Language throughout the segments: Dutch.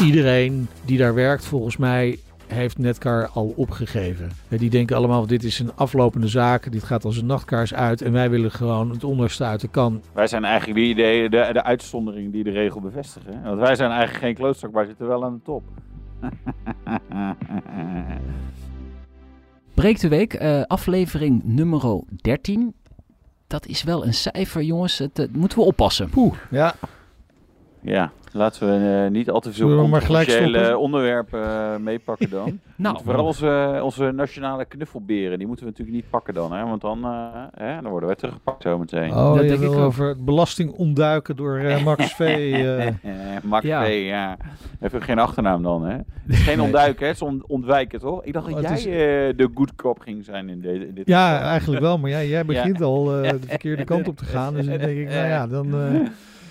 iedereen die daar werkt, volgens mij, heeft Netcar al opgegeven. Die denken allemaal, dit is een aflopende zaak. Dit gaat als een nachtkaars uit. En wij willen gewoon het onderste uit de kan. Wij zijn eigenlijk die, de, de, de uitzondering die de regel bevestigen. Want wij zijn eigenlijk geen klootzak, maar zitten wel aan de top. Breek de week, eh, aflevering nummer 13. Dat is wel een cijfer, jongens. Het, het moeten we oppassen. Poeh, ja. Ja, laten we eh, niet al te veel stoppen? onderwerpen eh, meepakken dan. Nou, Vooral onze, onze nationale knuffelberen, die moeten we natuurlijk niet pakken dan. Hè? Want dan, eh, hè, dan worden wij teruggepakt zometeen. Oh, Dat je denk ik wil ook. over het belasting ontduiken door eh, Max V. Max Ja. V, ja. Even geen achternaam dan, hè? Het is geen ontduiken, hè? Het is on- ontwijken, toch? Ik dacht dat Oh, jij is- eh, de good cop ging zijn in, deze, in dit ja, geval. eigenlijk wel. Maar ja, jij begint al eh, de verkeerde kant op te gaan. Dus dan denk ik, nou ja, dan...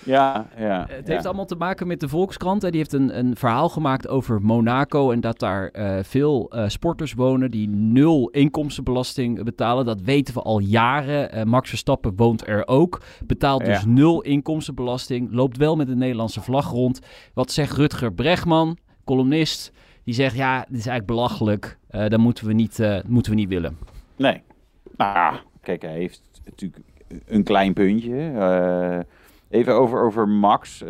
Ja, ja. Het ja. heeft allemaal te maken met de Volkskrant. Hè. Die heeft een, een verhaal gemaakt over Monaco. En dat daar eh, veel eh, sporters wonen die nul inkomstenbelasting betalen. Dat weten we al jaren. Eh, Max Verstappen woont er ook. Betaalt dus Ja. nul inkomstenbelasting. Loopt wel met een Nederlandse vlag rond. Wat zegt Rutger Bregman, columnist? Die zegt, ja, dit is eigenlijk belachelijk. Dat moeten we, niet, moeten we niet willen. Nee. Nou kijk, hij heeft natuurlijk een klein puntje. Even over, over Max.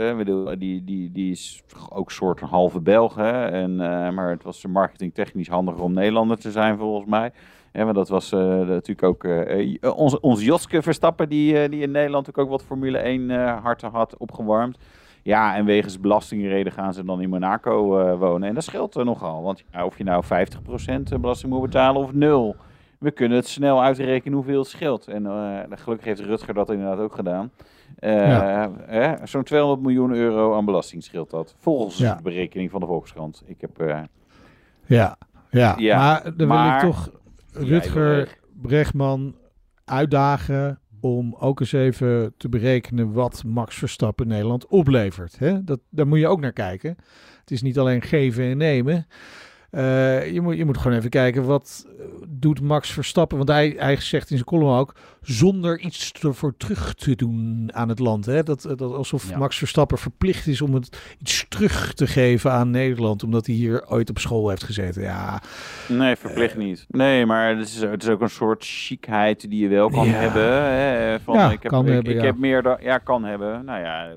die, die, die is ook soort een halve Belg. Hè? En, eh, maar het was marketingtechnisch handiger om Nederlander te zijn, volgens mij. Ja, maar dat was eh, natuurlijk ook eh, eh, onze, Joske Verstappen, die, die in Nederland natuurlijk ook wat Formule 1 eh harten had opgewarmd. Ja, en wegens belastingreden gaan ze dan in Monaco wonen. En dat scheelt er nogal. Want of je nou 50% belasting moet betalen of nul. We kunnen het snel uitrekenen hoeveel het scheelt. En eh, gelukkig heeft Rutger dat inderdaad ook gedaan. Eh, Ja. Zo'n 200 miljoen euro aan belasting scheelt dat. Volgens Ja. de berekening van de Volkskrant. Ik heb... eh, ja, ja, Ja, maar dan wil ik toch Rutger. Bregman uitdagen om ook eens even te berekenen wat Max Verstappen Nederland oplevert. Hè? Dat, daar moet je ook naar kijken. Het is niet alleen geven en nemen. Eh, je, moet, je moet gewoon even kijken wat eh, doet Max Verstappen. Want hij, hij zegt in zijn column ook zonder iets ervoor terug te doen aan het land. Hè? Dat, dat alsof Ja. Max Verstappen verplicht is om het iets terug te geven aan Nederland. Omdat hij hier ooit op school heeft gezeten. Ja, Nee, verplicht niet. Nee, maar het is, het is ook een soort chicheid die je wel kan Ja. hebben. Hè? Van, Ja, ik heb, kan ik, hebben, ik heb meer dan... Ja, kan hebben. Nou ja, eh,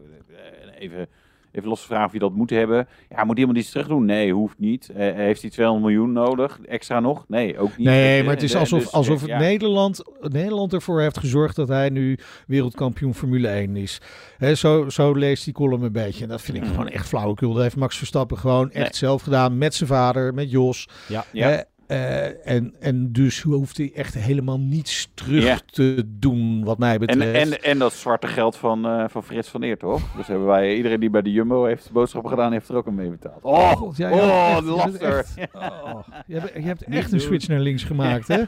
even, even los vragen of je dat moet hebben. Ja, moet iemand iets terug doen? Nee, hoeft niet. Eh, heeft hij 200 miljoen nodig? Extra nog? Nee, ook niet. Nee, maar het is eh, alsof, dus, alsof eh, het ja. Nederland, Nederland ervoor heeft gezorgd dat hij nu wereldkampioen Formule 1 is. Hè, zo, zo leest die column een beetje. En dat vind ik Mhm. gewoon echt flauwekul. Dat heeft Max Verstappen gewoon echt Nee. zelf gedaan met zijn vader, met Jos. Ja. Ja. Eh, en, en dus hoeft hij echt helemaal niets terug te doen, wat mij En, betreft. en, en dat zwarte geld van, eh, van Frits van Eer, toch? Dus hebben wij, iedereen die bij de Jumbo heeft boodschappen gedaan, heeft er ook een mee betaald. Oh, God, ja, ja, oh, je laster. oh, je, hebt, je hebt echt een switch naar links gemaakt, hè?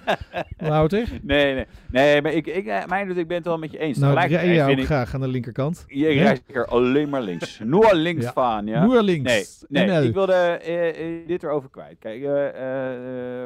Wouter? Nee, nee, nee, maar ik, ik, eh, mijn, ik ben het wel met je eens. Nou, Tegelijkertijd rij vind ook ik- graag aan de linkerkant. Je rijdt er alleen maar links. Nur links Ja. van, ja? Noer links. Nee, ik wilde dit erover kwijt. Kijk, eh,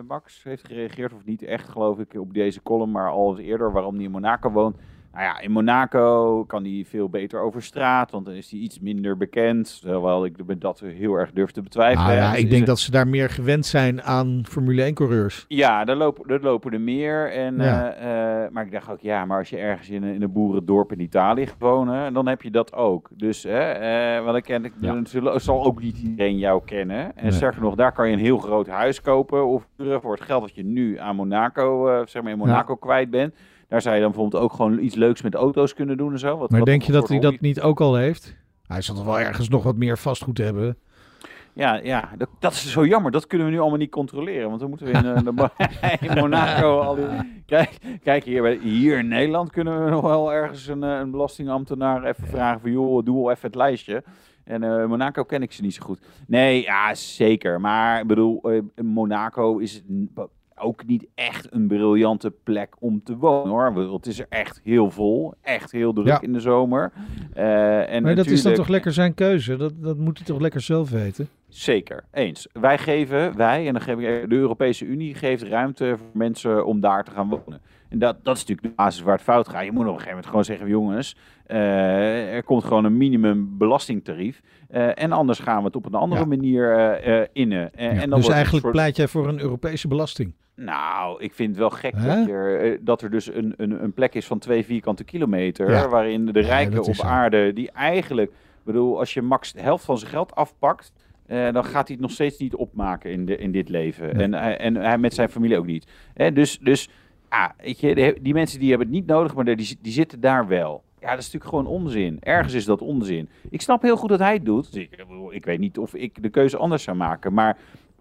Max heeft gereageerd, of niet echt geloof ik, op deze column, maar al eens eerder waarom hij in Monaco woont. Nou ja, in Monaco kan hij veel beter over straat, want dan is hij iets minder bekend. Terwijl ik dat heel erg durf te betwijfelen. Nou ja, Dus ik is denk dat ze daar meer gewend zijn aan Formule 1-coureurs. Ja, daar lopen, daar lopen er meer. En, Ja. eh, eh, maar ik dacht ook, ja, maar als je ergens in een, in een boerendorp in Italië wonen, dan heb je dat ook. Dus, hè, eh, wat ik ken, ik, Ja. zullen, zal ook niet iedereen jou kennen. En Nee. sterker nog, daar kan je een heel groot huis kopen of voor het geld dat je nu aan Monaco, zeg maar in Monaco kwijt bent. Daar zou je dan bijvoorbeeld ook gewoon iets leuks met auto's kunnen doen en zo. Wat, Maar wat denk je dat hij dat niet ook al heeft? Hij zal toch wel ergens nog wat meer vastgoed hebben. Ja, ja dat, dat is zo jammer. Dat kunnen we nu allemaal niet controleren. Want dan moeten we in, Mo- in Monaco al die... Kijk, kijk hier, bij- hier in Nederland kunnen we nog wel ergens een, eh, een belastingambtenaar even vragen van... joh, doe wel even het lijstje. En eh, Monaco ken ik ze niet zo goed. Nee, ja, zeker. Maar ik bedoel, Monaco is ook niet echt een briljante plek om te wonen, hoor. Het is er echt heel vol. Echt heel druk Ja. in de zomer. Eh, en Maar dat is dan toch lekker zijn keuze? Dat, dat moet hij toch lekker zelf weten? Zeker, eens. Wij geven, wij, en dan geef ik de Europese Unie geeft ruimte voor mensen om daar te gaan wonen. En dat, dat is natuurlijk de basis waar het fout gaat. Je moet op een gegeven moment gewoon zeggen, jongens, uh, er komt gewoon een minimum belastingtarief. Uh, en anders gaan we het op een andere Ja. manier uh, innen. Ja, en dan dus eigenlijk soort- pleit jij voor een Europese belasting. Nou, ik vind het wel gek dat, je, eh, dat er dus een, een, een plek is van twee vierkante kilometer. Ja. Waarin de rijken op zo. aarde, die eigenlijk, ik bedoel, als je Max de helft van zijn geld afpakt. eh, dan gaat hij het nog steeds niet opmaken in, de, in dit leven. Nee. En, hij- en hij met zijn familie ook niet. Dus, dus ja, weet je, die, mensen die hebben het niet nodig, maar die, die zitten daar wel. Ja, dat is natuurlijk gewoon onzin. Ergens is dat onzin. Ik snap heel goed dat hij het doet. Dus ik, ik weet niet of ik de keuze anders zou maken. Maar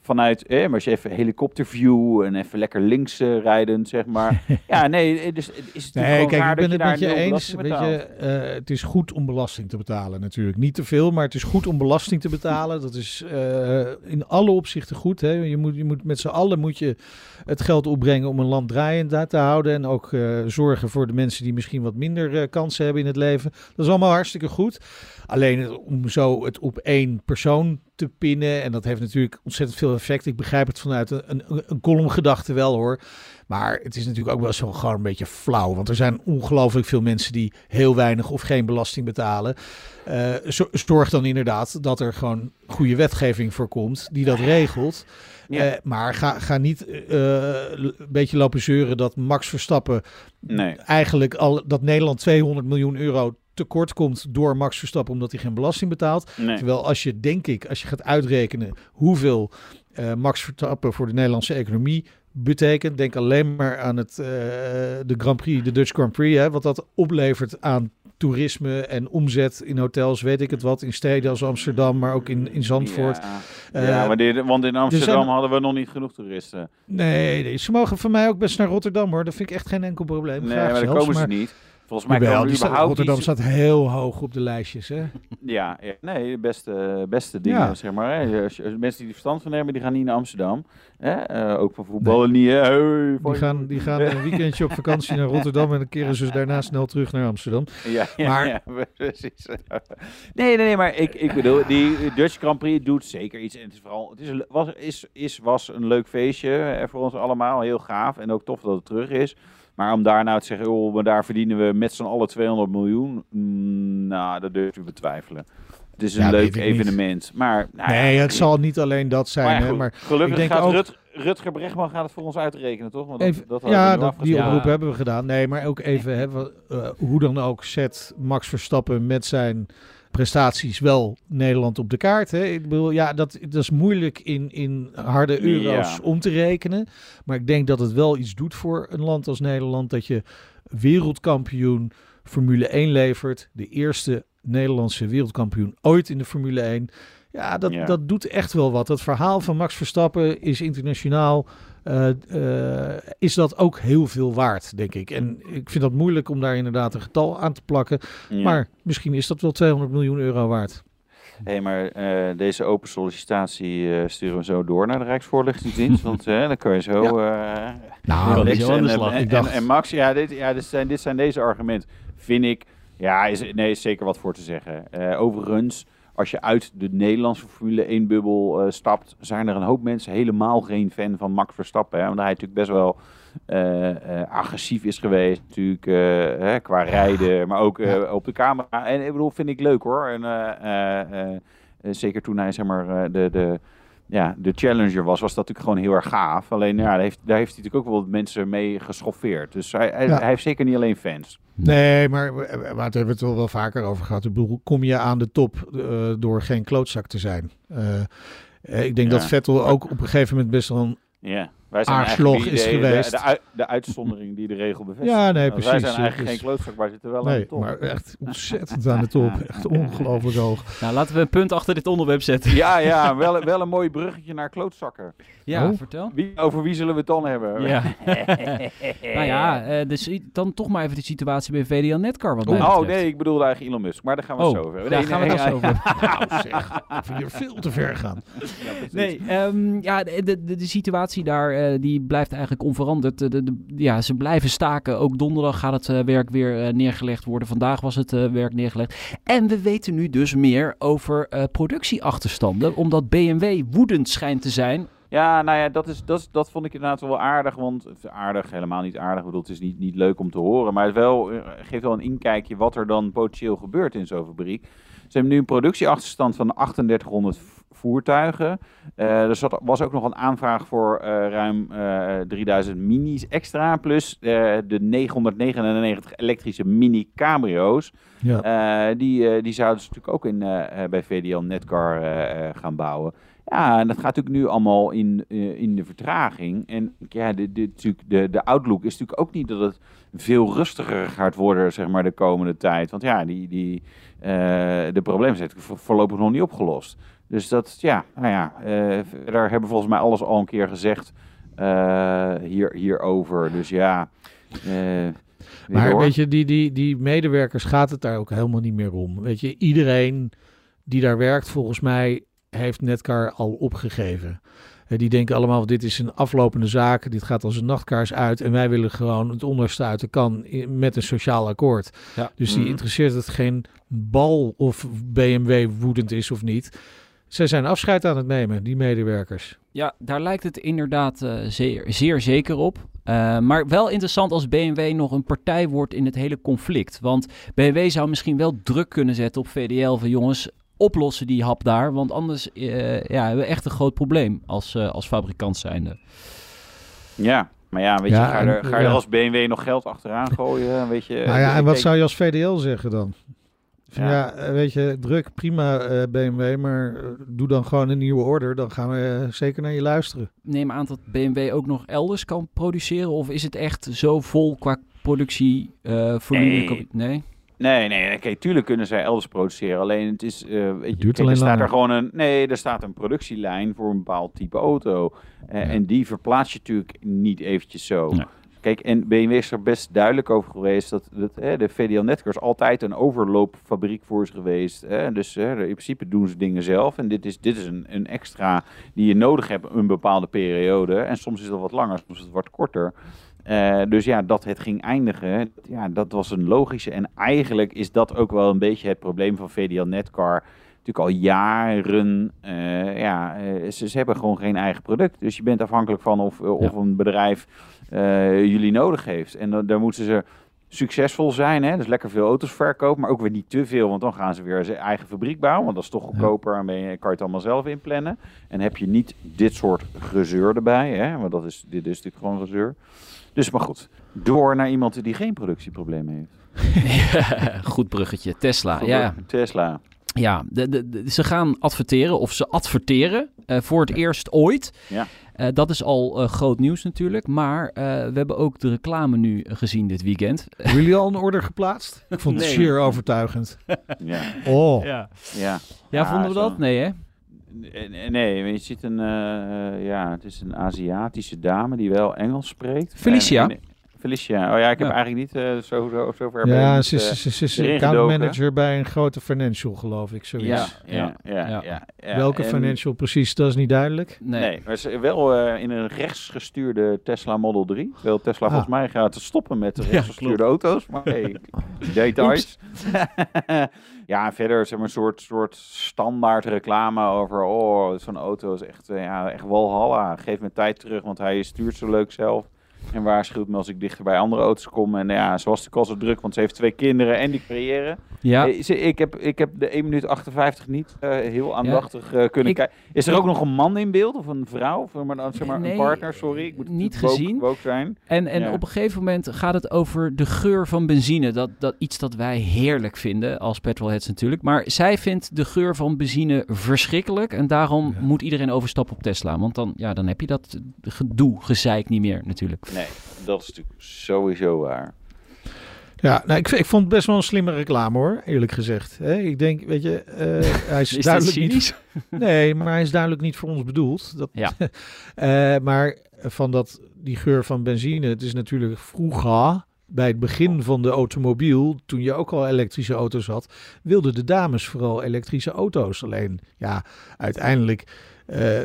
vanuit, eh, maar je even helikopterview en even lekker links eh, rijden, zeg maar. ja, nee, eh, dus is het Nee, kijk, ik ben dat het je met je eens. Weet je, eh, het is goed om belasting te betalen natuurlijk. Niet te veel, maar het is goed om belasting te betalen. Dat is eh, in alle opzichten goed. Hè? Je, moet, je moet met z'n allen moet je het geld opbrengen om een land draaiend daar te houden. En ook eh, zorgen voor de mensen die misschien wat minder eh, kansen hebben in het leven. Dat is allemaal hartstikke goed. Alleen om zo het op één persoon te pinnen. En dat heeft natuurlijk ontzettend veel effect. Ik begrijp het vanuit een, een, een columngedachte wel hoor. Maar het is natuurlijk ook wel zo gewoon een beetje flauw. Want er zijn ongelooflijk veel mensen die heel weinig of geen belasting betalen. Zo- zorg dan inderdaad dat er gewoon goede wetgeving voor komt die dat regelt. Ja. Eh, maar ga, ga niet eh, een beetje lopen zeuren dat Max Verstappen Nee. eigenlijk al dat Nederland 200 miljoen euro tekort komt door Max Verstappen omdat hij geen belasting betaalt. Nee. Terwijl als je, denk ik, als je gaat uitrekenen hoeveel eh, Max Verstappen voor de Nederlandse economie betekent, denk alleen maar aan het, eh, de Grand Prix, de Dutch Grand Prix, hè, wat dat oplevert aan toerisme en omzet in hotels, weet ik het wat, in steden als Amsterdam, maar ook in, in Zandvoort. Ja, Eh, ja maar want in Amsterdam hadden we nog niet genoeg toeristen. Nee, nee, ze mogen van mij ook best naar Rotterdam hoor. Dat vind ik echt geen enkel probleem. Nee, Graag maar daar komen ze niet. Volgens mij komen die er staat- Rotterdam staat heel hoog op de lijstjes. Hè? Ja, ja, nee, de beste, beste dingen, Ja. zeg maar. Hè. Mensen die er verstand van hebben, die gaan niet naar Amsterdam. Hè? Eh, ook van voetballen niet. Hey, Die gaan, die gaan een weekendje op vakantie naar Rotterdam en dan keren ze daarna snel terug naar Amsterdam. Ja, ja, Maar- ja, precies. Nee, nee, nee, maar ik, ik bedoel, die Dutch Grand Prix doet zeker iets. En het is vooral, het is, was, is, is, was een leuk feestje voor ons allemaal. Heel gaaf en ook tof dat het terug is. Maar om daar nou te zeggen, oh, maar daar verdienen we met z'n allen 200 miljoen. mm, nou, dat durf ik te betwijfelen. Het is een Ja, leuk niet. evenement. Maar, nou ja, Nee, het zal niet alleen dat zijn. maar, hè, goed, maar gelukkig ik denk gaat ook- Rut, Rutger Bregman gaat het voor ons uitrekenen, toch? Want dat, even, dat hadden we ja, dat, die. Ja. oproep hebben we gedaan. Nee, maar ook even, hè, wat, eh, hoe dan ook, zet Max Verstappen met zijn prestaties wel Nederland op de kaart. Hè? Ik bedoel, ja, dat, dat is moeilijk in, in harde euro's Ja. om te rekenen. Maar ik denk dat het wel iets doet voor een land als Nederland. Dat je wereldkampioen Formule 1 levert. De eerste Nederlandse wereldkampioen ooit in de Formule 1. Ja, dat, Ja. dat doet echt wel wat. Het verhaal van Max Verstappen is internationaal. Eh, eh, is dat ook heel veel waard, denk ik. En ik vind dat moeilijk om daar inderdaad een getal aan te plakken. Ja. Maar misschien is dat wel 200 miljoen euro waard. Hé, maar eh, deze open sollicitatie eh, sturen we zo door naar de Rijksvoorlichtingsdienst. want dan kun je zo... eh, Nou, en, slag. en, Ik dacht- en, en Max, ja, dit, ja dit, zijn, dit zijn deze argumenten. Vind ik, ja, is, nee, is zeker wat voor te zeggen. Eh, overigens, als je uit de Nederlandse Formule 1-bubbel eh, stapt, zijn er een hoop mensen helemaal geen fan van Max Verstappen. Hè, omdat hij natuurlijk best wel eh, eh, agressief is geweest, natuurlijk, hè, qua rijden, maar ook op de camera. En ik bedoel, vind ik leuk hoor. En, zeker toen hij, zeg maar, de... de ja, de challenger was, was dat natuurlijk gewoon heel erg gaaf. Alleen ja, daar heeft, daar heeft hij natuurlijk ook wel mensen mee geschoffeerd. Dus hij, hij, Ja. hij heeft zeker niet alleen fans. Nee, maar, hebben we het wel wel vaker over gehad. Ik bedoel, kom je aan de top eh, door geen klootzak te zijn? Eh, eh, ik denk Ja. dat Vettel ook op een gegeven moment best wel een... Ja, wij zijn Aarslog is de, geweest. De, de, de uitzondering die de regel bevestigt. Ja, nee, Want precies. Wij zijn eigenlijk Dus- geen klootzak, maar zitten wel aan de Nee, top. maar echt ontzettend aan de top. Echt ongelooflijk hoog. Nou, laten we een punt achter dit onderwerp zetten. Ja, ja, wel, wel een mooi bruggetje naar klootzakken. Ja, Oh. vertel. Wie, over wie zullen we het dan hebben? Ja. nou ja, eh, dus dan toch maar even de situatie bij VDL Netcar wat Oh betreft. nee, ik bedoelde eigenlijk Elon Musk, maar daar gaan we Oh, het zo over. daar Nee, gaan we nee, het zo over. Nou zeg, ik vind je veel te ver gaan. ja. Nee, ehm, ja, de, de, de, de situatie daar eh, die blijft eigenlijk onveranderd. De, de, de- ja, ze blijven staken. Ook donderdag gaat het eh, werk weer eh, neergelegd worden. Vandaag was het eh, werk neergelegd. En we weten nu dus meer over eh, productieachterstanden. Omdat BMW woedend schijnt te zijn Ja, nou ja, dat, is, dat, dat vond ik inderdaad wel aardig. Want aardig, helemaal niet aardig. Ik bedoel, het is niet, niet leuk om te horen. Maar het wel, eh, geeft wel een inkijkje wat er dan potentieel gebeurt in zo'n fabriek. Ze hebben nu een productieachterstand van 3800 voertuigen. Uh, er zat, was ook nog een aanvraag voor uh, ruim uh, 3000 minis extra. Plus de 999 elektrische mini cabrio's. Ja. die, die zouden ze natuurlijk ook in, bij VDL Netcar gaan bouwen. Ja, en dat gaat natuurlijk nu allemaal in, uh, in de vertraging. En ja, de, de, de, de outlook is natuurlijk ook niet dat het veel rustiger gaat worden, zeg maar, de komende tijd. Want ja, die, die, uh, de problemen zijn voorlopig nog niet opgelost. Dus dat, ja, nou ja, uh, daar hebben volgens mij alles al een keer gezegd hier, hierover. Dus ja. maar door. weet je, die, die, die medewerkers gaat het daar ook helemaal niet meer om. Weet je, iedereen die daar werkt, volgens mij heeft Netcar al opgegeven. Die denken allemaal, dit is een aflopende zaak, dit gaat als een nachtkaars uit en wij willen gewoon het onderste uit de kan met een sociaal akkoord. Ja. Dus die mm. interesseert het geen bal of BMW woedend is of niet. Zij zijn afscheid aan het nemen, die medewerkers. Ja, daar lijkt het inderdaad uh, zeer, zeer zeker op. Uh, maar wel interessant als BMW nog een partij wordt in het hele conflict. Want BMW zou misschien wel druk kunnen zetten op VDL van jongens, oplossen die hap daar. Want anders uh, ja, hebben we echt een groot probleem als, uh, als fabrikant zijnde. Ja, maar ja, weet je, ga, je er, ga je er als BMW nog geld achteraan gooien? Weet je, nou ja, en wat zou je als VDL zeggen dan? Ja. ja. Eh, weet je, druk, prima uh, BMW, maar doe dan gewoon een nieuwe order. Dan gaan we uh, zeker naar je luisteren. Neem aan dat BMW ook nog elders kan produceren? Of is het echt zo vol qua productie? nee. nee? Nee, nee, kijk, tuurlijk kunnen zij elders produceren. Alleen het is, uh, weet je, kijk, er staat er gewoon een, nee, er staat een productielijn voor een bepaald type auto. Uh, En die verplaats je natuurlijk niet eventjes zo. Ja. Kijk, en BMW is er best duidelijk over geweest dat, hè, de VDL Netcars altijd een overloopfabriek voor is geweest. Hè. Dus hè, in principe doen ze dingen zelf. En dit is, dit is een, een extra die je nodig hebt een bepaalde periode. En soms is dat wat langer, soms is het wat korter. Uh, dus ja, dat het ging eindigen, ja, dat was een logische. En eigenlijk is dat ook wel een beetje het probleem van VDL Netcar. Natuurlijk al jaren, uh, ja, uh, ze, ze, hebben gewoon geen eigen product. Dus je bent afhankelijk van of, of ja. een bedrijf jullie nodig heeft. En daar moeten ze succesvol zijn. Hè? Dus lekker veel auto's verkopen, maar ook weer niet te veel. Want dan gaan ze weer zijn eigen fabriek bouwen. Want dat is toch goedkoper en je, kan je het allemaal zelf inplannen. En heb je niet dit soort gezeur erbij. Hè? Want dat is, dit is natuurlijk gewoon gezeur. Dus maar goed, door naar iemand die geen productieproblemen heeft. goed bruggetje, Tesla. Goed ja. Tesla. Ja, de, de, de, ze gaan adverteren of ze adverteren uh, voor het eerst ooit. Ja. Uh, dat is al uh, groot nieuws natuurlijk. Maar we hebben ook de reclame nu gezien dit weekend. Hebben jullie al een order geplaatst? Ik vond het zeer overtuigend. ja. Oh. Ja. Ja. ja, vonden we dat? Zo. Nee hè? Nee, je ziet een, uh, ja, het is een Aziatische dame die wel Engels spreekt. Felicia. En, Felicia. Oh ja, ik heb ja. eigenlijk niet uh, zo, zo, zo ver Ja, ze is, ze, ze, ze accountmanager bij een grote financial, geloof ik. Zoiets. Ja, ja, ja. ja, ja, ja Welke en, financial precies, dat is niet duidelijk. Nee, nee maar ze wel uh, in een rechtsgestuurde Tesla Model 3. Wil Tesla ah. volgens mij gaat stoppen met de rechtsgestuurde auto's. Maar hey, details. ja, verder zeg maar, een soort, soort standaard reclame over... oh, zo'n auto is echt, ja, echt walhalla. Geef me tijd terug, want hij stuurt zo leuk zelf. En waarschuwt me als ik dichter bij andere auto's kom. En ja, ze was natuurlijk al zo druk, want ze heeft twee kinderen en die creëren. Ja. Ik heb, ik heb de 1 minuut 58 niet uh, heel aandachtig uh, kunnen kijken. Is er ook nog een man in beeld of een vrouw? Of maar, zeg maar, nee, een partner, sorry. Ik moet niet gezien. Woke zijn. En, en ja. op een gegeven moment gaat het over de geur van benzine. Dat, dat iets dat wij heerlijk vinden als petrolheads natuurlijk. Maar zij vindt de geur van benzine verschrikkelijk. En daarom ja. moet iedereen overstappen op Tesla. Want dan, ja, dan heb je dat gedoe, gezeik niet meer natuurlijk. Nee, dat is natuurlijk sowieso waar. Ja, nou, ik, ik vond het best wel een slimme reclame hoor, eerlijk gezegd. He, ik denk, weet je, uh, hij is, is duidelijk niet. Nee, maar hij is duidelijk niet voor ons bedoeld. Dat, ja. uh, maar van dat, die geur van benzine, het is natuurlijk vroeger bij het begin van de automobiel, toen je ook al elektrische auto's had, wilden de dames vooral elektrische auto's. Alleen, ja, uiteindelijk uh,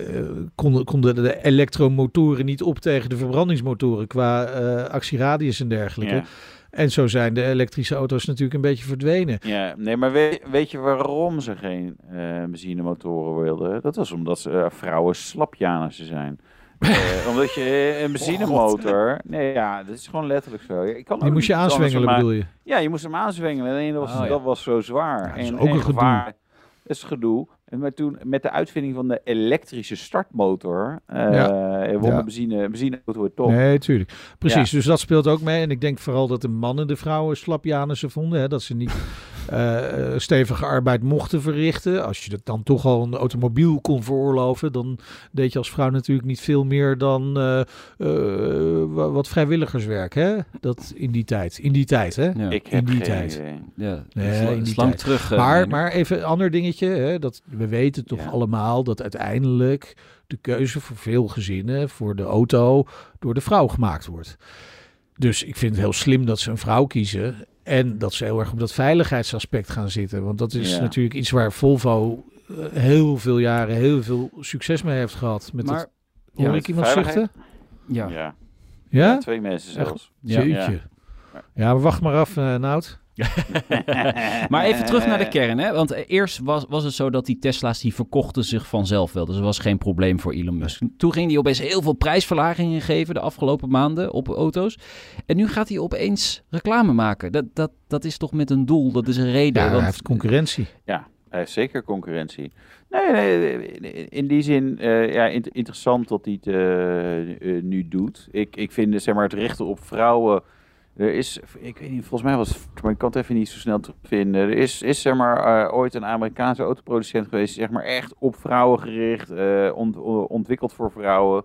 konden, konden de elektromotoren niet op tegen de verbrandingsmotoren qua uh, actieradius en dergelijke. Ja. En zo zijn de elektrische auto's natuurlijk een beetje verdwenen. Ja, nee, maar weet, weet je waarom ze geen uh, benzinemotoren wilden? Dat was omdat ze, uh, vrouwen slapjanissen zijn. Uh, omdat je een benzinemotor... nee, ja, dat is gewoon letterlijk zo. Ik kan Die moest je aanzwengelen, maar, bedoel je? Ja, je moest hem aanzwengelen. En dat was, Oh, ja. dat was zo zwaar. Ja, dat is en, ook en een gedoe. gevaar. Dat is gedoe. Maar toen, met de uitvinding van de elektrische startmotor... eh Ja. won Ja. benzine, benzineauto weer top. Nee, tuurlijk. Precies, dus dat speelt ook mee. En ik denk vooral dat de mannen de vrouwen slapjanissen vonden. Hè? Dat ze niet eh, eh, stevige arbeid mochten verrichten. Als je dat dan toch al een automobiel kon veroorloven... dan deed je als vrouw natuurlijk niet veel meer dan eh, eh, wa- wat vrijwilligerswerk. Hè? Dat in die tijd. In die tijd, hè? Ja. Ik heb In die geen tijd. idee. ja. Nee, in die lang tijd. terug. Maar, maar even een ander dingetje. Hè, dat, we weten toch Ja. allemaal dat uiteindelijk de keuze voor veel gezinnen voor de auto door de vrouw gemaakt wordt. Dus ik vind het heel slim dat ze een vrouw kiezen. En dat ze heel erg op dat veiligheidsaspect gaan zitten. Want dat is Ja. natuurlijk iets waar Volvo eh, heel veel jaren heel veel succes mee heeft gehad. Met Maar- dat, hoor ja, ik iemand zuchten? ja. Ja. Ja? Ja, twee mensen Echt? zelfs. Ja. Jeetje. Ja, maar wacht maar af, eh Nout. Maar even terug naar de kern, hè? Want eh, eerst was, was het zo dat die Tesla's die verkochten zich vanzelf wel. Dus er was geen probleem voor Elon Musk. Toen ging hij opeens heel veel prijsverlagingen geven de afgelopen maanden op auto's. En nu gaat hij opeens reclame maken. Dat, dat, dat is toch met een doel, dat is een reden. Ja, hij want- heeft concurrentie. Ja, hij heeft zeker concurrentie. Nee, nee in die zin eh, ja, int- interessant dat hij het eh, eh, nu doet. Ik, ik vind zeg maar, het richten op vrouwen. Er is, ik weet niet, volgens mij was het, maar ik kan het even niet zo snel terugvinden. Er is, is zeg maar, eh, ooit een Amerikaanse autoproducent geweest, zeg maar echt op vrouwen gericht, eh, ont- ontwikkeld voor vrouwen.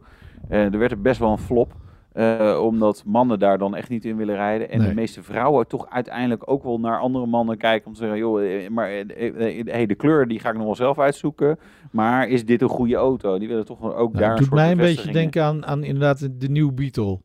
Eh, er werd er best wel een flop. eh, omdat mannen daar dan echt niet in willen rijden. En Nee. de meeste vrouwen toch uiteindelijk ook wel naar andere mannen kijken. Om te zeggen, joh, maar hey, de kleur die ga ik nog wel zelf uitzoeken. Maar is dit een goede auto? Die willen toch ook Nou, daar het een doet soort mij een beetje denken aan, aan inderdaad de, de nieuwe Beetle.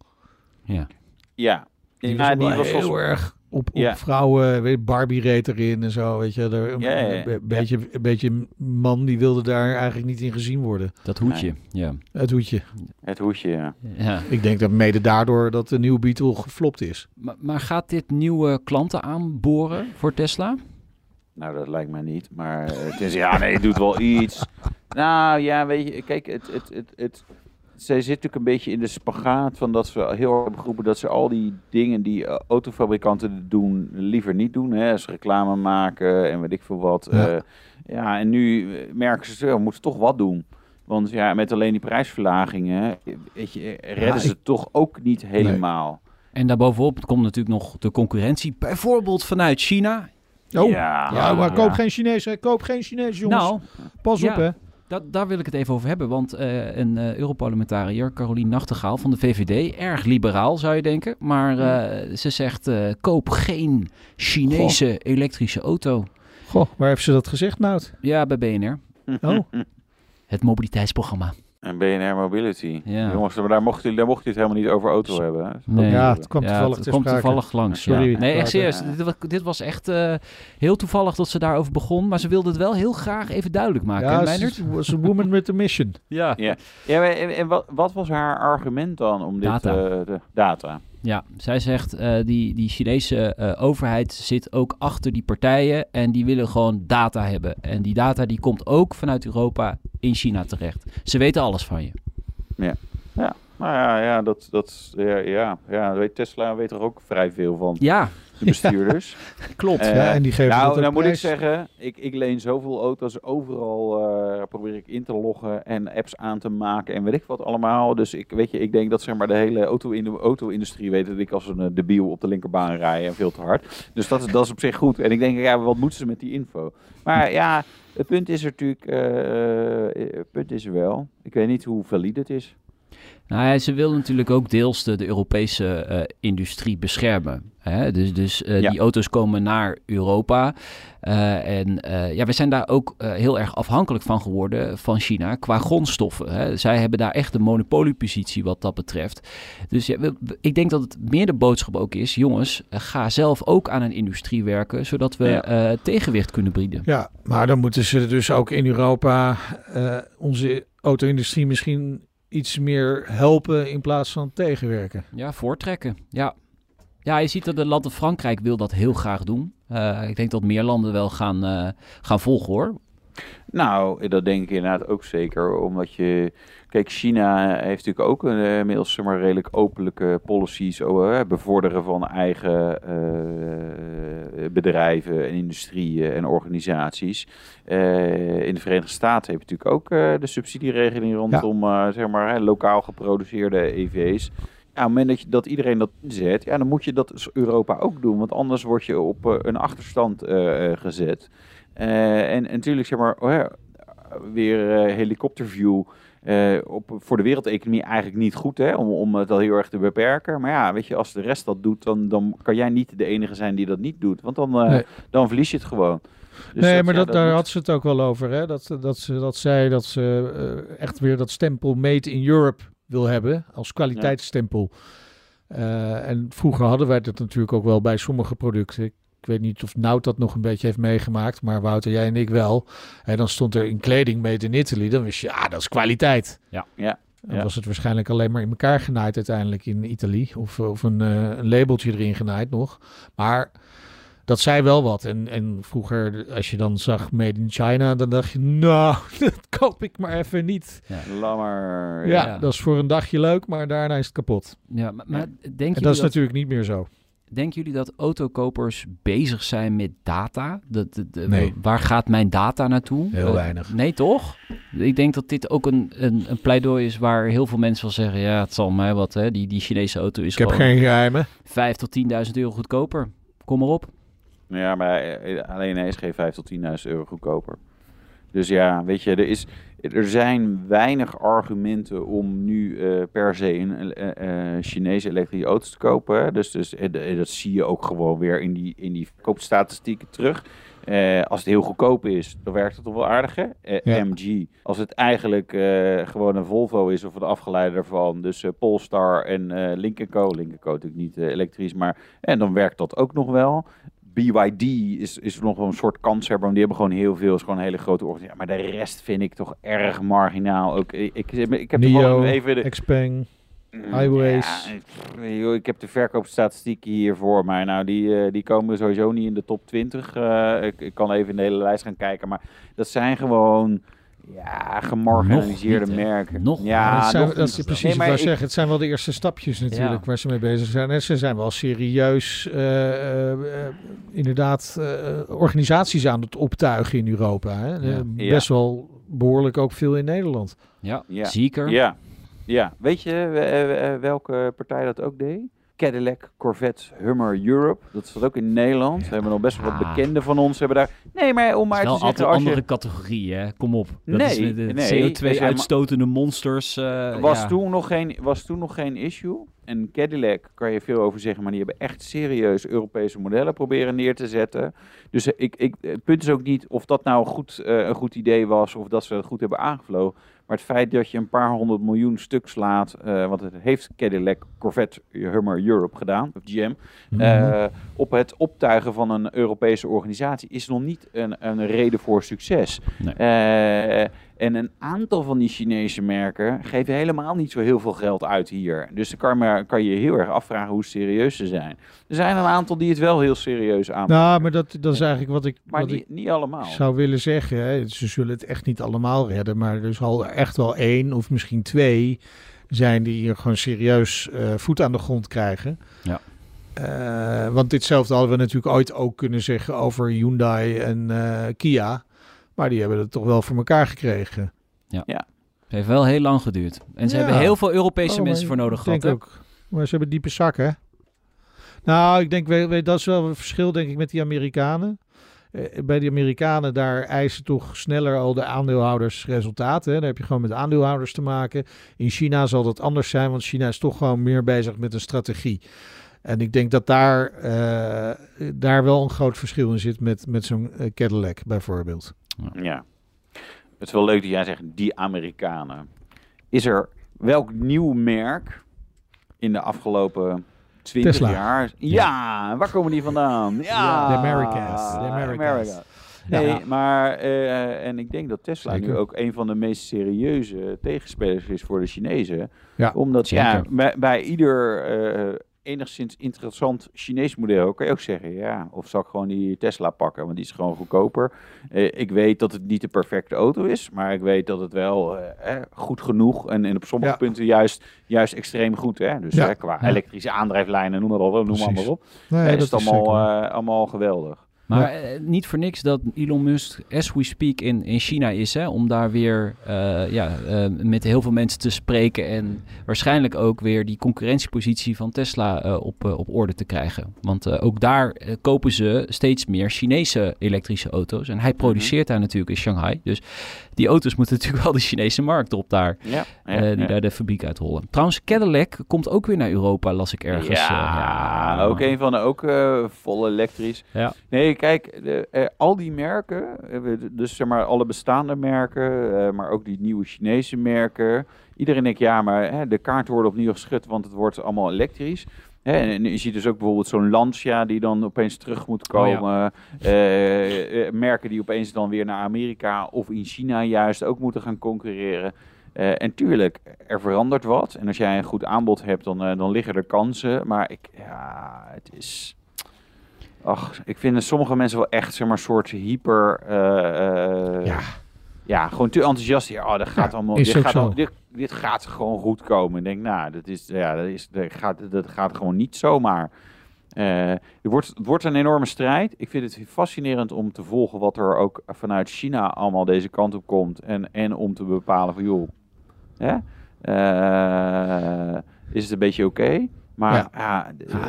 ja. Ja. Die Ja, was, die wel was heel erg op, op Ja. vrouwen. Weet, je, Barbie reed erin en zo. Weet je, er, Ja, ja, ja. Een, beetje, een beetje man die wilde daar eigenlijk niet in gezien worden. Dat hoedje, ja. Het hoedje. Het hoesje, ja. ja. Ik denk dat mede daardoor dat de nieuwe Beetle geflopt is. Maar, maar gaat dit nieuwe klanten aanboren voor Tesla? Nou, dat lijkt mij niet. Maar eh, het is, ja, nee, het doet wel iets. Nou, ja, weet je, kijk, het, het, het, het, zij zit natuurlijk een beetje in de spagaat van dat ze heel erg hebben geroepen dat ze al die dingen die eh, autofabrikanten doen, liever niet doen. Hè? Ze reclame maken en weet ik veel wat. Ja. Ja, ja en nu eh, merken ze, we moeten toch wat doen. Want ja, met alleen die prijsverlagingen, eh, weet je, eh, redden Ja, ze ik- toch ook niet helemaal. En daarbovenop komt natuurlijk nog de concurrentie, bijvoorbeeld vanuit China. Oh, Ja, ja, maar ja. koop geen Chinees. hè. Koop geen Chinees, jongens. Nou, Pas ja. op, hè. Dat, daar wil ik het even over hebben, want eh, een eh, Europarlementariër, Carolien Nachtegaal van de VVD, erg liberaal zou je denken, maar eh, ze zegt koop geen Chinese elektrische auto. Goh, waar heeft ze dat gezegd, Nout? Ja, bij BNR. Oh, Het mobiliteitsprogramma. En BNR Mobility. Ja. Jongens, maar daar mocht, u, daar mocht u het helemaal niet over auto hebben. hè? Nee. ja, het kwam Ja, toevallig het toevallig langs. Sorry. ja. Nee, echt serieus. Ja. Dit was, dit was echt eh, heel toevallig dat ze daarover begon, maar ze wilde het wel heel graag even duidelijk maken, Ja, ze was een woman with a mission. Ja. Ja, ja maar en, en wat, wat was haar argument dan om dit Data. eh, de data? Ja, zij zegt uh, die, die Chinese uh, overheid zit ook achter die partijen en die willen gewoon data hebben. En die data die komt ook vanuit Europa in China terecht. Ze weten alles van je. Ja, ja. Nou ja, ja, dat, dat, ja, ja, ja, weet Tesla weet er ook vrij veel van. Ja, De bestuurders. klopt. Eh, ja, en die geven nou, nou moet ik zeggen, ik, ik leen zoveel auto's. Overal eh, probeer ik in te loggen en apps aan te maken en weet ik wat allemaal. Dus ik, weet je, ik denk dat zeg maar, de hele auto in de auto-industrie weet dat ik als een uh, debiel op de linkerbaan rij en veel te hard. Dus dat is, dat is op zich goed. En ik denk, ja, wat moeten ze met die info? Maar ja, het punt is er natuurlijk, uh, het punt is er wel. Ik weet niet hoe valide het is. Nou ja, ze wil natuurlijk ook deels de, de Europese uh, industrie beschermen. Hè? Dus, dus uh, ja. die auto's komen naar Europa. Uh, en ja, we zijn daar ook heel erg afhankelijk van geworden van China qua grondstoffen. Hè? Zij hebben daar echt een monopoliepositie wat dat betreft. Dus ja, we, ik denk dat het meer de boodschap ook is: jongens, ga zelf ook aan een industrie werken, zodat we ja. tegenwicht kunnen bieden. Ja, maar dan moeten ze dus ook in Europa onze auto-industrie misschien iets meer helpen in plaats van tegenwerken. Ja, voortrekken. Ja. Ja, je ziet dat het land Frankrijk wil dat heel graag doen. Uh, ik denk dat meer landen wel gaan, uh, gaan volgen hoor. Nou, dat denk ik inderdaad ook zeker. Omdat je. Kijk, China heeft natuurlijk ook een, inmiddels zeg maar, redelijk openlijke policies. over bevorderen van eigen uh, bedrijven en industrieën en organisaties. Uh, in de Verenigde Staten heb je natuurlijk ook de subsidieregeling rondom ja. zeg maar, lokaal geproduceerde EV's. Ja, op het moment dat, je, dat iedereen dat inzet, ja, dan moet je dat als Europa ook doen. Want anders word je op een achterstand gezet. Uh, en, en natuurlijk, zeg maar, oh ja, weer uh, helikopterview. Uh, op, voor de wereldeconomie eigenlijk niet goed, hè, om, om het al heel erg te beperken. Maar ja, weet je, als de rest dat doet, dan, dan kan jij niet de enige zijn die dat niet doet. Want dan, nee. dan verlies je het gewoon. Dus nee, dat, maar ja, dat, daar moet... had ze het ook wel over. Hè? Dat, dat ze dat zei dat ze echt weer dat stempel Made in Europe wil hebben als kwaliteitsstempel. Ja. Uh, en vroeger hadden wij dat natuurlijk ook wel bij sommige producten. Ik weet niet of Nout dat nog een beetje heeft meegemaakt, maar Wouter, jij en ik wel. En dan stond er in kleding made in Italy. Dan wist je, ja, dat is kwaliteit. Ja, ja. Dan ja. was het waarschijnlijk alleen maar in elkaar genaaid uiteindelijk in Italië. Of, of een, uh, een labeltje erin genaaid nog. Maar dat zei wel wat. En, en vroeger, als je dan zag Made in China, dan dacht je, nou, dat koop ik maar even niet. Ja. Lammer. Ja, ja, dat is voor een dagje leuk, maar daarna is het kapot. Ja, maar, maar denk en dat is dat... natuurlijk niet meer zo. Denken jullie dat autokopers bezig zijn met data? De, de, de, nee. Waar gaat mijn data naartoe? Heel uh, weinig. Nee, toch? Ik denk dat dit ook een, een, een, pleidooi is waar heel veel mensen wel zeggen... ja, het zal mij wat, hè. Die, die Chinese auto is Ik heb geen geheimen. 5 tot 10.000 euro goedkoper. Kom maar op. Ja, maar eh, alleen hij is geen 5 tot 10.000 euro goedkoper. Dus ja, weet je, er, is, er zijn weinig argumenten om nu uh, per se een uh, uh, Chinese elektrische auto's te kopen. Hè. Dus, dus dat zie je ook gewoon weer in die, in die verkoopstatistieken terug. als het heel goedkoop is, dan werkt het toch wel aardig, hè? Ja. MG. Als het eigenlijk gewoon een Volvo is of een afgeleide daarvan. Dus Polestar en Link Co. Link Co natuurlijk niet elektrisch, maar... En dan werkt dat ook nog wel. BYD is, is nog wel een soort kanshebber. Die hebben gewoon heel veel. is gewoon een hele grote organisatie. Maar de rest vind ik toch erg marginaal. Ook, ik, ik, ik heb Nio, even de... Xpeng, mm, Highways. Ja, ik heb de verkoopstatistieken hier voor mij. Nou, die, uh, die komen sowieso niet in de top 20. Uh, eh, ik, ik, kan even in de hele lijst gaan kijken. Maar dat zijn gewoon ja, gemarginaliseerde niet, merken. Nog ja, dat, zijn, nog dat is precies nee, wat ik zeg. Het zijn wel de eerste stapjes natuurlijk ja. waar ze mee bezig zijn. En ze zijn wel serieus uh, uh, inderdaad uh, organisaties aan het optuigen in Europa. Hè? Ja. Best wel behoorlijk ook veel in Nederland. Ja, ja. zeker. Ja. ja, weet je welke partij dat ook deed? Cadillac, Corvette, Hummer Europe. Dat is ook in Nederland. We hebben nog best wel wat Ah. bekenden van ons hebben daar. Nee, maar om maar te altijd zeggen, een als je andere categorie, hè? Kom op. Dat Nee, is de nee, zeg maar- CO2-uitstotende monsters. eh, was, ja. toen nog geen, was toen nog geen issue. En Cadillac kan je veel over zeggen, maar die hebben echt serieus Europese modellen proberen neer te zetten. Dus ik, ik, het punt is ook niet of dat nou goed, eh, een goed idee was of dat ze het goed hebben aangevlogen. Maar het feit dat je een paar honderd miljoen stuk slaat, eh, want het heeft Cadillac, Corvette, Hummer Europe gedaan, of GM, Mhm. eh, op het optuigen van een Europese organisatie, is nog niet een, een reden voor succes. Nee. En een aantal van die Chinese merken geven helemaal niet zo heel veel geld uit hier. Dus dan kan, maar, kan je je heel erg afvragen hoe serieus ze zijn. Er zijn een aantal die het wel heel serieus aanpakken. Nou, maar dat, dat is eigenlijk wat ik, maar wat niet, ik niet allemaal. zou willen zeggen. Hè. Ze zullen het echt niet allemaal redden, maar er zal er echt wel één of misschien twee zijn die hier gewoon serieus eh, voet aan de grond krijgen. Ja. Eh, want ditzelfde hadden we natuurlijk ooit ook kunnen zeggen over Hyundai en eh, Kia. Maar die hebben het toch wel voor elkaar gekregen. Het heeft wel heel lang geduurd. En ze Ja. hebben heel veel Europese Oh, mensen voor nodig ik gehad. denk hè? ook. Maar ze hebben diepe zakken. Nou, ik denk, dat is wel een verschil denk ik met die Amerikanen. Eh, bij die Amerikanen, daar eisen toch sneller al de aandeelhouders resultaten. Hè? Daar heb je gewoon met aandeelhouders te maken. In China zal dat anders zijn, want China is toch gewoon meer bezig met een strategie. En ik denk dat daar, eh, daar wel een groot verschil in zit met, met zo'n eh, Cadillac bijvoorbeeld. Ja. Het is wel leuk dat jij zegt, die Amerikanen. Is er welk nieuw merk in de afgelopen 20 Tesla. jaar? Ja, waar komen die vandaan? Ja, De Americas, de Americas. Nee, Ja. maar eh, en ik denk dat Tesla Zeker. nu ook een van de meest serieuze tegenspelers is voor de Chinezen. Ja, Omdat ja, bij, bij ieder eh, enigszins interessant Chinees model, kan je ook zeggen, ja, of zal ik gewoon die Tesla pakken, want die is gewoon goedkoper. Eh, ik weet dat het niet de perfecte auto is, maar ik weet dat het wel eh, eh, goed genoeg en, en op sommige Ja. punten juist, juist extreem goed, hè. Dus Ja. hè, qua elektrische aandrijflijnen, noem maar op, noem maar, Precies. maar op. Nee, dat is het is allemaal, eh, allemaal geweldig. Maar eh, niet voor niks dat Elon Musk, as we speak, in, in China is. Hè, om daar weer eh, ja, eh, met heel veel mensen te spreken. En waarschijnlijk ook weer die concurrentiepositie van Tesla op, op orde te krijgen. Want ook daar kopen ze steeds meer Chinese elektrische auto's. En hij produceert daar natuurlijk in Shanghai. Dus die auto's moeten natuurlijk wel de Chinese markt op daar. Ja, ja, die daar de fabriek uitrollen. Trouwens, Cadillac komt ook weer naar Europa, las ik ergens. Ja, ook een van de ook vol elektrisch. Ja. Nee, kijk, de, eh, al die merken, eh, dus zeg maar alle bestaande merken, eh, maar ook die nieuwe Chinese merken. Iedereen denkt, ja, maar hè, de kaarten worden opnieuw geschud, want het wordt allemaal elektrisch. Hè, en je ziet dus ook bijvoorbeeld zo'n Lancia die dan opeens terug moet Oh ja. komen. Merken die opeens dan weer naar Amerika of in China juist ook moeten gaan concurreren. En tuurlijk, er verandert wat. En als jij een goed aanbod hebt, dan, dan liggen er kansen. Maar ik, ja, het is... Ach, ik vind sommige mensen wel echt, zeg maar, een soort hyper... eh, eh, Ja. ja, gewoon te enthousiast. Ja, oh, dat gaat Ja, allemaal... Dit gaat, al- dit, dit gaat gewoon goed komen. Ik denk, nou, dat, is, ja, dat, is, dat, gaat, dat gaat gewoon niet zomaar. Eh, er wordt, het wordt een enorme strijd. Ik vind het fascinerend om te volgen wat er ook vanuit China allemaal deze kant op komt. En, en om te bepalen van, joh, hè? Is het een beetje oké? Maar Ja. eh,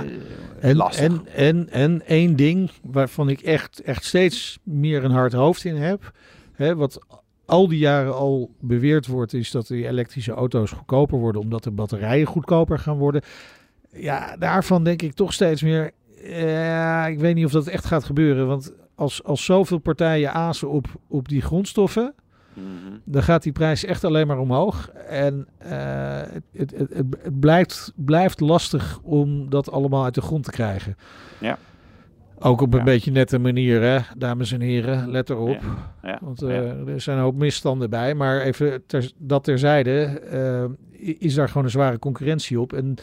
En, lastig. en, en, en één ding waarvan ik echt, echt steeds meer een hard hoofd in heb. Hè, wat al die jaren al beweerd wordt, is dat die elektrische auto's goedkoper worden. Omdat de batterijen goedkoper gaan worden. Ja, daarvan denk ik toch steeds meer. Ja, ik weet niet of dat echt gaat gebeuren. Want als, als zoveel partijen azen op, op die grondstoffen. Dan gaat die prijs echt alleen maar omhoog. En eh, het, het, het, het, blijft, blijft lastig om dat allemaal uit de grond te krijgen. Ja. Ook op een Ja. beetje nette manier, hè, dames en heren. Let erop. Ja, Want eh, er zijn een hoop misstanden bij. Maar even ter, dat terzijde, i- is daar gewoon een zware concurrentie op. En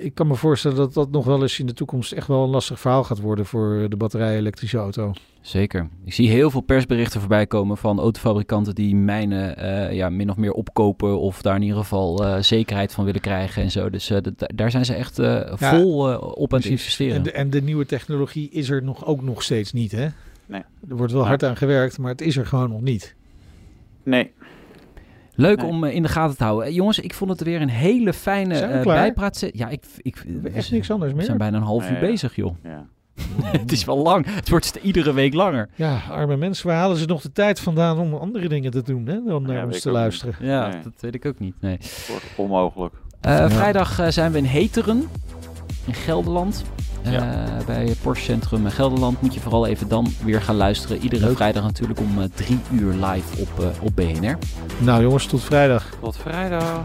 ik kan me voorstellen dat dat nog wel eens in de toekomst echt wel een lastig verhaal gaat worden voor de batterij-elektrische auto. Zeker. Ik zie heel veel persberichten voorbij komen van autofabrikanten die mijnen eh, ja, min of meer opkopen of daar in ieder geval eh, zekerheid van willen krijgen en zo. Dus eh, daar zijn ze echt eh, vol op aan het investeren. En de, en de nieuwe technologie is er nog, ook nog steeds niet, hè? Nee. Er wordt wel hard aan gewerkt, maar het is er gewoon nog niet. Nee, Leuk Nee. om eh, in de gaten te houden. Eh, jongens, ik vond het weer een hele fijne we eh, bijpraat. Ja, ik, ik, We echt niks anders we meer. zijn bijna een half uur bezig, joh. ja. het is wel lang. Het wordt iedere week langer. Ja, arme mensen, waar halen ze nog de tijd vandaan om andere dingen te doen, hè? Dan naar ons te luisteren. Ja, Nee. dat weet ik ook niet. Nee. Het wordt onmogelijk. Eh, Ja. Vrijdag zijn we in Heteren, in Gelderland. Eh, Ja. Bij Porsche Centrum in Gelderland moet je vooral even dan weer gaan luisteren. Iedere Leuk. vrijdag natuurlijk om eh, drie uur live op, eh, op BNR. Nou jongens, tot vrijdag. Tot vrijdag.